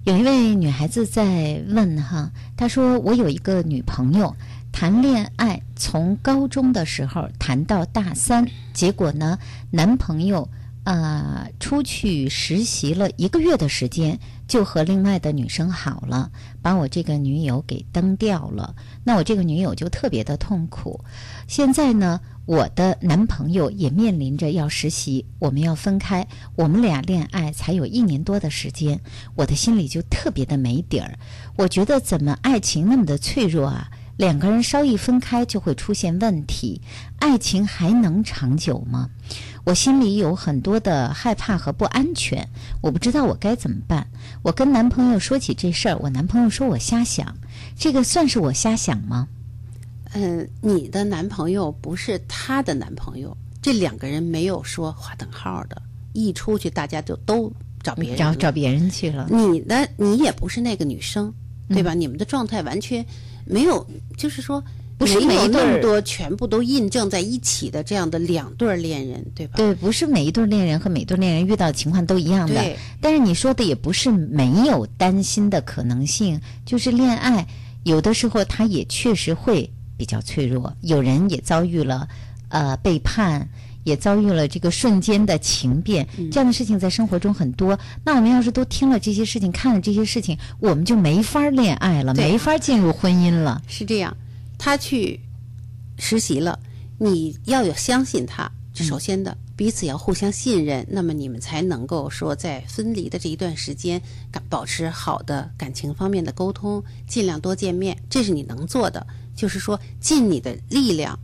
有一位女孩子在问哈，她说我有一个女朋友，谈恋爱从高中的时候谈到大三，结果呢，男朋友。呃，出去实习了一个月的时间，就和另外的女生好了，把我这个女友给蹬掉了。那我这个女友就特别的痛苦。现在呢，我的男朋友也面临着要实习，我们要分开。我们俩恋爱才有一年多的时间，我的心里就特别的没底儿。我觉得怎么爱情那么的脆弱啊？两个人稍一分开就会出现问题，爱情还能长久吗？我心里有很多的害怕和不安全，我不知道我该怎么办。我跟男朋友说起这事儿，我男朋友说我瞎想，这个算是我瞎想吗？嗯，你的男朋友不是他的男朋友，这两个人没有说划等号的，一出去大家就都找别人找找别人去了。你的你也不是那个女生，对吧？你们的状态完全没有，就是说。不是每一对多全部都印证在一起的这样的两对儿恋人，对吧？对，不是每一对恋人和每对恋人遇到的情况都一样的。但是你说的也不是没有担心的可能性，就是恋爱有的时候它也确实会比较脆弱，有人也遭遇了呃背叛。也遭遇了这个瞬间的情变，这样的事情在生活中很多。那我们要是都听了这些事情，看了这些事情，我们就没法恋爱了，没法进入婚姻了。是这样，他去实习了，你要有相信他。首先的，彼此要互相信任，那么你们才能够说在分离的这一段时间，保持好的感情方面的沟通，尽量多见面，这是你能做的。就是说，尽你的力量，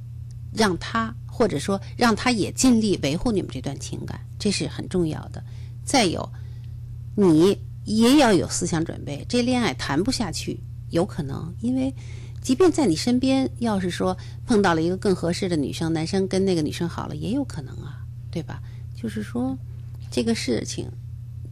让他或者说让他也尽力维护你们这段情感，这是很重要的。再有，你也要有思想准备，这恋爱谈不下去，有可能因为。即便在你身边，要是说碰到了一个更合适的女生，男生跟那个女生好了，也有可能啊，对吧？就是说，这个事情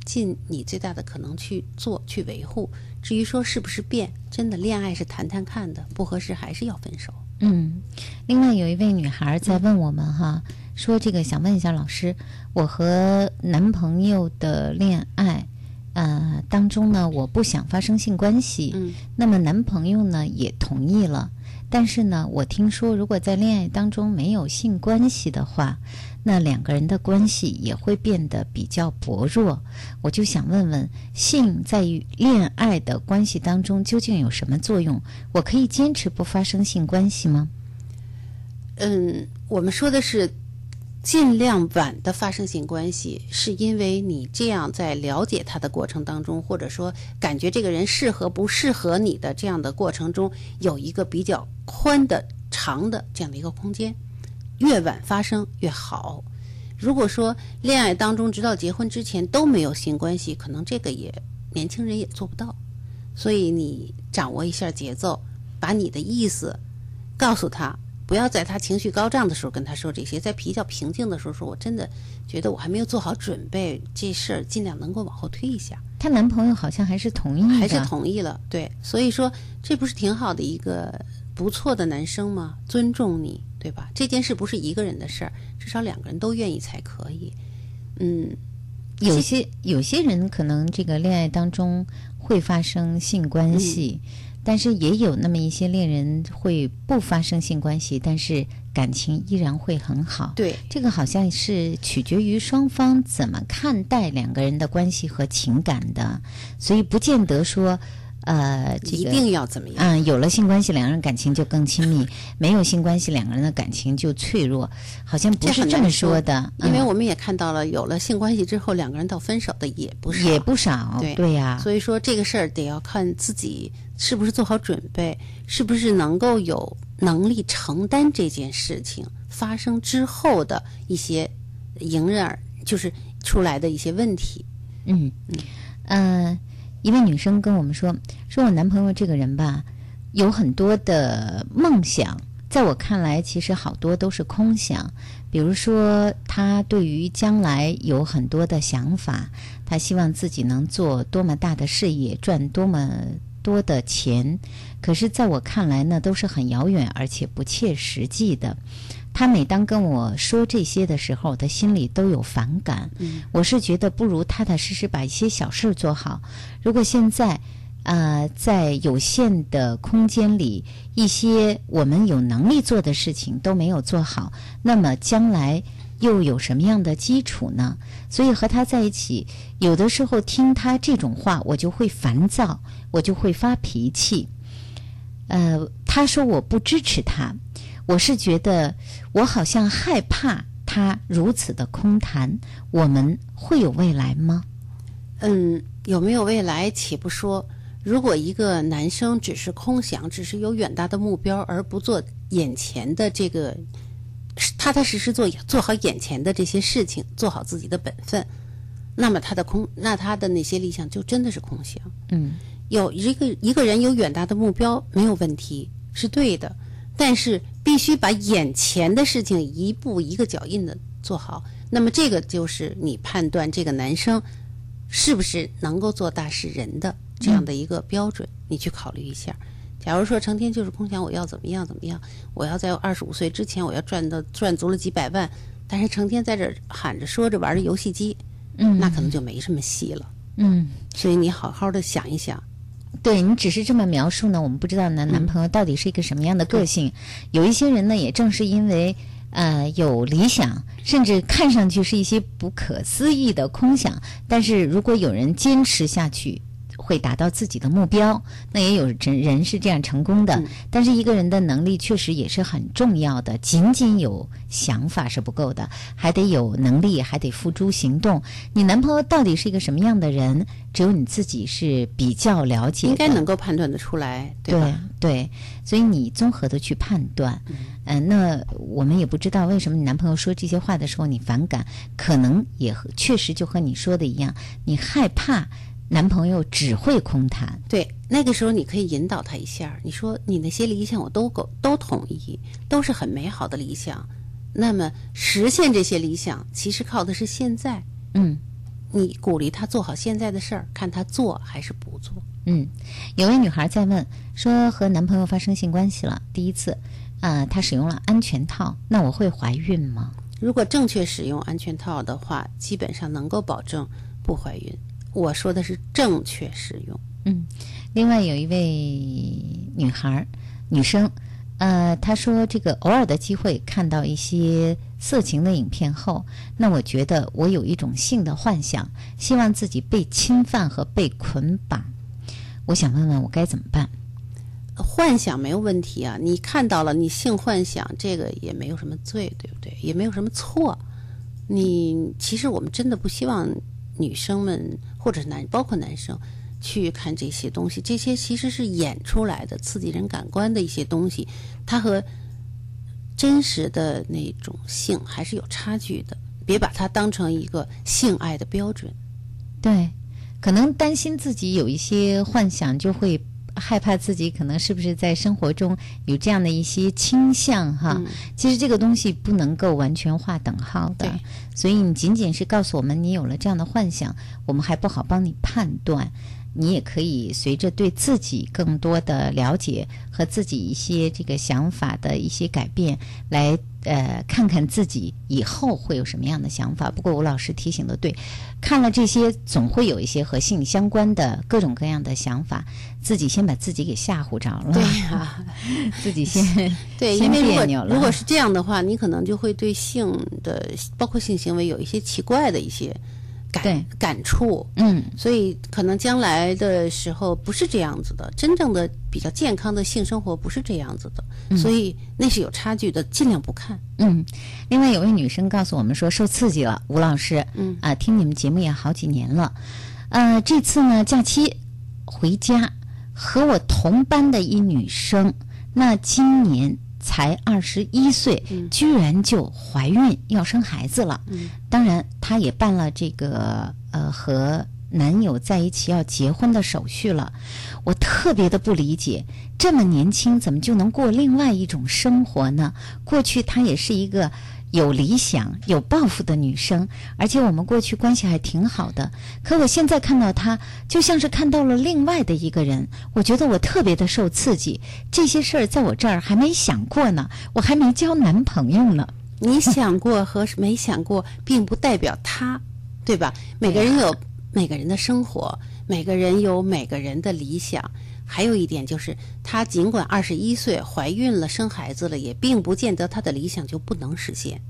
尽你最大的可能去做，去维护。至于说是不是变，真的恋爱是谈谈看的，不合适还是要分手。嗯，另外有一位女孩在问我们哈，说这个想问一下老师，我和男朋友的恋爱。呃，当中呢，我不想发生性关系，嗯，那么男朋友呢也同意了，但是呢，我听说如果在恋爱当中没有性关系的话，那两个人的关系也会变得比较薄弱。我就想问问，性在于恋爱的关系当中究竟有什么作用？我可以坚持不发生性关系吗？嗯，我们说的是。尽量晚的发生性关系，是因为你这样在了解他的过程当中，或者说感觉这个人适合不适合你的这样的过程中，有一个比较宽的、长的这样的一个空间，越晚发生越好。如果说恋爱当中直到结婚之前都没有性关系，可能这个也年轻人也做不到。所以你掌握一下节奏，把你的意思告诉他。不要在他情绪高涨的时候跟他说这些，在比较平静的时候说，我真的觉得我还没有做好准备，这事儿尽量能够往后推一下。她男朋友好像还是同意的，还是同意了，对，所以说这不是挺好的一个不错的男生吗？尊重你，对吧？这件事不是一个人的事儿，至少两个人都愿意才可以。嗯，有些有些人可能这个恋爱当中会发生性关系。嗯但是也有那么一些恋人会不发生性关系，但是感情依然会很好。对，这个好像是取决于双方怎么看待两个人的关系和情感的，所以不见得说，呃，这个一定要怎么样？嗯，有了性关系，两个人感情就更亲密；没有性关系，两个人的感情就脆弱。好像不是这么说的，因为我们也看到了，有了性关系之后，两个人到分手的也不少，也不少。对对呀，所以说这个事儿得要看自己。是不是做好准备？是不是能够有能力承担这件事情发生之后的一些迎刃而就是出来的一些问题？嗯嗯呃，一位女生跟我们说，说我男朋友这个人吧，有很多的梦想，在我看来，其实好多都是空想。比如说，他对于将来有很多的想法，他希望自己能做多么大的事业，赚多么。多的钱，可是在我看来呢，都是很遥远而且不切实际的。他每当跟我说这些的时候，我的心里都有反感。嗯，我是觉得不如踏踏实实把一些小事做好。如果现在，呃，在有限的空间里，一些我们有能力做的事情都没有做好，那么将来又有什么样的基础呢？所以和他在一起，有的时候听他这种话，我就会烦躁，我就会发脾气。呃，他说我不支持他，我是觉得我好像害怕他如此的空谈。我们会有未来吗？嗯，有没有未来且不说。如果一个男生只是空想，只是有远大的目标，而不做眼前的这个踏踏实实做做好眼前的这些事情，做好自己的本分，那么他的空，那他的那些理想就真的是空想。嗯，有一个一个人有远大的目标没有问题，是对的，但是必须把眼前的事情一步一个脚印的做好。那么这个就是你判断这个男生是不是能够做大事人的。这样的一个标准，你去考虑一下。假如说成天就是空想我要怎么样怎么样，我要在二十五岁之前我要赚到赚足了几百万，但是成天在这喊着说着玩着游戏机，嗯，那可能就没什么戏了。嗯，所以你好好的想一想。对你只是这么描述呢，我们不知道男男朋友到底是一个什么样的个性。有一些人呢，也正是因为呃有理想，甚至看上去是一些不可思议的空想，但是如果有人坚持下去。会达到自己的目标，那也有人人是这样成功的。但是一个人的能力确实也是很重要的，仅仅有想法是不够的，还得有能力，还得付诸行动。你男朋友到底是一个什么样的人，只有你自己是比较了解，应该能够判断得出来，对吧？对，所以你综合的去判断。嗯，那我们也不知道为什么你男朋友说这些话的时候你反感，可能也确实就和你说的一样，你害怕。男朋友只会空谈，对，那个时候你可以引导他一下。你说你那些理想我都够都同意，都是很美好的理想。那么实现这些理想，其实靠的是现在。嗯，你鼓励他做好现在的事儿，看他做还是不做。嗯，有位女孩在问说，和男朋友发生性关系了，第一次，啊，她使用了安全套，那我会怀孕吗？如果正确使用安全套的话，基本上能够保证不怀孕。我说的是正确使用。嗯，另外有一位女孩女生，呃，她说这个偶尔的机会看到一些色情的影片后，那我觉得我有一种性的幻想，希望自己被侵犯和被捆绑。我想问问我该怎么办？幻想没有问题啊，你看到了，你性幻想这个也没有什么罪，对不对？也没有什么错。你其实我们真的不希望。女生们或者男，包括男生，去看这些东西，这些其实是演出来的，刺激人感官的一些东西，它和真实的那种性还是有差距的。别把它当成一个性爱的标准。对，可能担心自己有一些幻想，就会。害怕自己可能是不是在生活中有这样的一些倾向哈？其实这个东西不能够完全划等号的，所以你仅仅是告诉我们你有了这样的幻想，我们还不好帮你判断。你也可以随着对自己更多的了解和自己一些这个想法的一些改变来。呃，看看自己以后会有什么样的想法。不过吴老师提醒的对，看了这些，总会有一些和性相关的各种各样的想法，自己先把自己给吓唬着了。对呀，自己 <laughs> 先对，因为如果如果是这样的话，你可能就会对性的，包括性行为有一些奇怪的一些。感感触，嗯，所以可能将来的时候不是这样子的，真正的比较健康的性生活不是这样子的，所以那是有差距的，尽量不看。嗯，另外有位女生告诉我们说受刺激了，吴老师，嗯。啊，听你们节目也好几年了，呃，这次呢假期回家和我同班的一女生，那今年。才二十一岁，居然就怀孕要生孩子了。当然，她也办了这个呃和男友在一起要结婚的手续了。我特别的不理解，这么年轻怎么就能过另外一种生活呢？过去她也是一个。有理想、有抱负的女生，而且我们过去关系还挺好的。可我现在看到她，就像是看到了另外的一个人。我觉得我特别的受刺激。这些事儿在我这儿还没想过呢，我还没交男朋友呢。<laughs> 你想过和没想过，并不代表他，对吧？每个人有每个人的生活，每个人有每个人的理想。还有一点就是，她尽管二十一岁怀孕了、生孩子了，也并不见得她的理想就不能实现。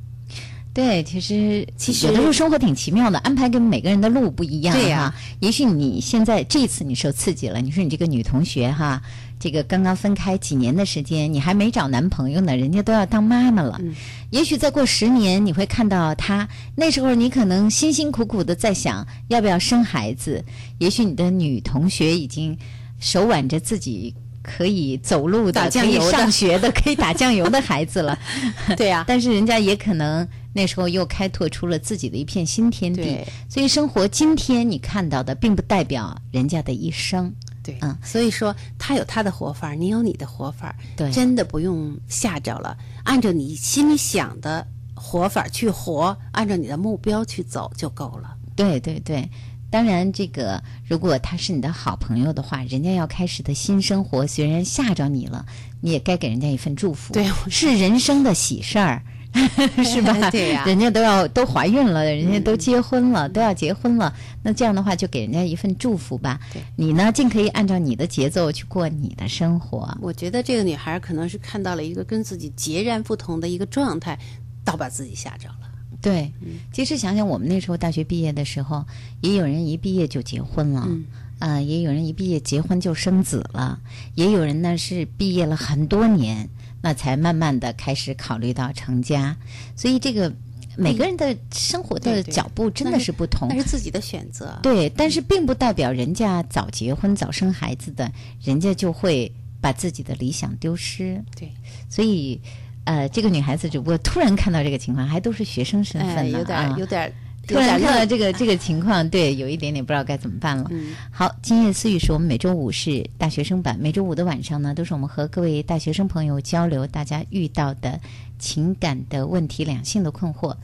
对，其实其实有的时候生活挺奇妙的，安排跟每个人的路不一样对呀哈。也许你现在这次你受刺激了，你说你这个女同学哈，这个刚刚分开几年的时间，你还没找男朋友呢，人家都要当妈妈了。嗯也许再过十年，你会看到她，那时候你可能辛辛苦苦的在想要不要生孩子。也许你的女同学已经手挽着自己。可以走路的、可以上学的、<laughs> 可以打酱油的孩子了，<laughs> 对呀、<laughs> 但是人家也可能那时候又开拓出了自己的一片新天地。对，所以生活今天你看到的，并不代表人家的一生。对，嗯。所以说他有他的活法，你有你的活法，对。真的不用吓着了，按照你心里想的活法去活，按照你的目标去走就够了。对对对，当然这个如果他是你的好朋友的话，人家要开始的新生活，虽然吓着你了，你也该给人家一份祝福。对，是人生的喜事儿。<laughs> 是吧？对呀人家都要都怀孕了，人家都结婚了，都要结婚了。那这样的话，就给人家一份祝福吧。对你呢，尽可以按照你的节奏去过你的生活。我觉得这个女孩儿可能是看到了一个跟自己截然不同的一个状态，倒把自己吓着了。对，其实想想我们那时候大学毕业的时候，也有人一毕业就结婚了，嗯。呃，也有人一毕业结婚就生子了，也有人呢是毕业了很多年，那才慢慢的开始考虑到成家，所以这个每个人的生活的脚步真的是不同。那。是自己的选择。对，但是并不代表人家早结婚、早生孩子的，人家就会把自己的理想丢失。对，所以，呃，这个女孩子只不过突然看到这个情况，还都是学生身份哎，呢，有点啊，有点儿，突然看到这个这个情况，对，有一点点不知道该怎么办了。嗯好，今夜私语是我们每周五是大学生版，每周五的晚上呢，都是我们和各位大学生朋友交流大家遇到的情感的问题、两性的困惑。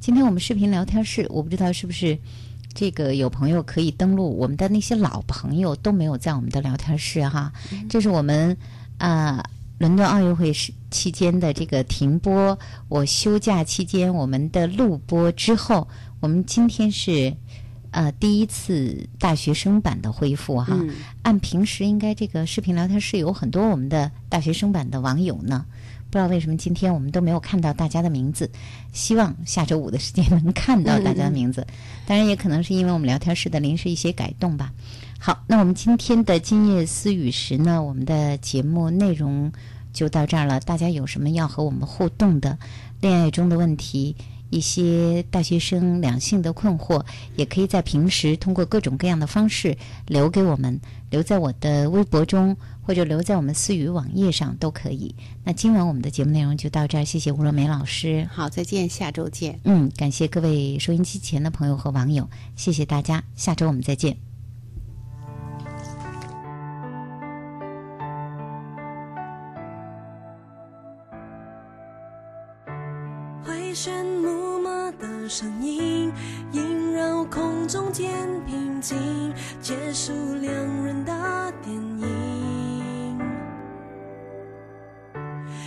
今天我们视频聊天室，我不知道是不是这个有朋友可以登录，我们的那些老朋友都没有在我们的聊天室哈。这是我们啊、伦敦奥运会时期间的这个停播，我休假期间我们的录播之后，我们今天是呃第一次大学生版的恢复哈。嗯按平时应该这个视频聊天室有很多我们的大学生版的网友呢，不知道为什么今天我们都没有看到大家的名字，希望下周五的时间能看到大家的名字。当然也可能是因为我们聊天室的临时一些改动吧。好，那我们今天的今夜思语时呢，我们的节目内容就到这儿了。大家有什么要和我们互动的恋爱中的问题？一些大学生两性的困惑，也可以在平时通过各种各样的方式留给我们，留在我的微博中，或者留在我们思语网页上都可以。那今晚我们的节目内容就到这儿，谢谢吴若梅老师。好，再见，下周见。嗯，感谢各位收音机前的朋友和网友，谢谢大家，下周我们再见。旋木马的声音萦绕空中间平静，结束两人的电影。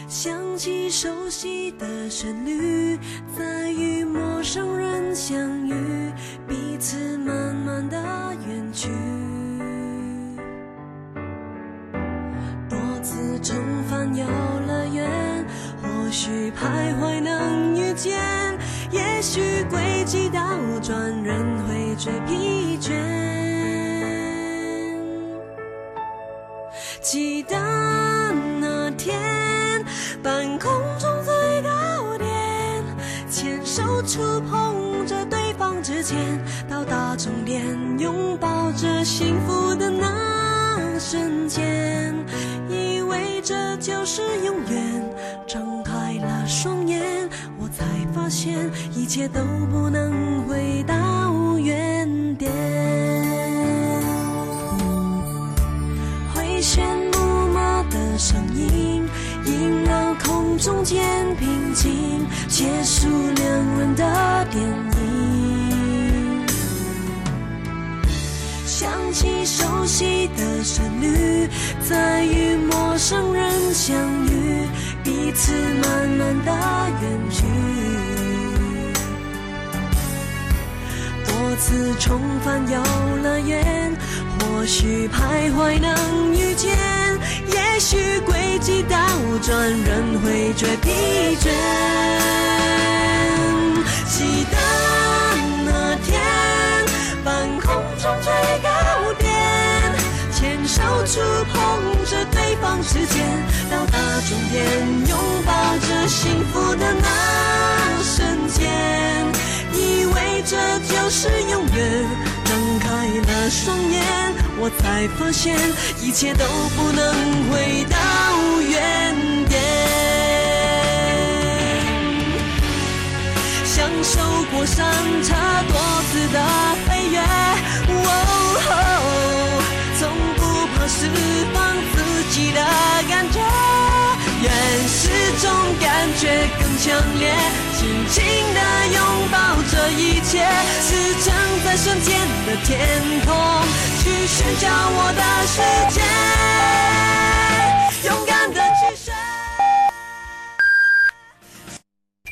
想起熟悉的旋律，在与陌生人相遇，彼此慢慢的远去。多次重返游乐园，或许徘徊能遇见，也许轨迹倒转，人会最疲倦。记得那天，半空中最高点，牵手触碰着对方指尖，到达终点，拥抱着幸福的那瞬间，以为这就是永远。发现一切都不能回到原点。回旋木马的声音萦绕空中间平静，结束两人的电影。想起熟悉的旋律，在与陌生人相遇，彼此慢慢的远去。次重返游乐园，或许徘徊能遇见，也许轨迹倒转，人会觉疲倦。记得那天，半空中最高点，牵手触碰着对方指尖，到达终点，拥抱着幸福的那瞬间。这就是永远。睁开了双眼，我才发现一切都不能回到原点。享受过山茶多次的飞跃，哦，从不怕释放自己的感觉，原始中感觉更强烈，紧紧地拥抱这一切，驰骋在瞬间的天空，去寻找我的世界。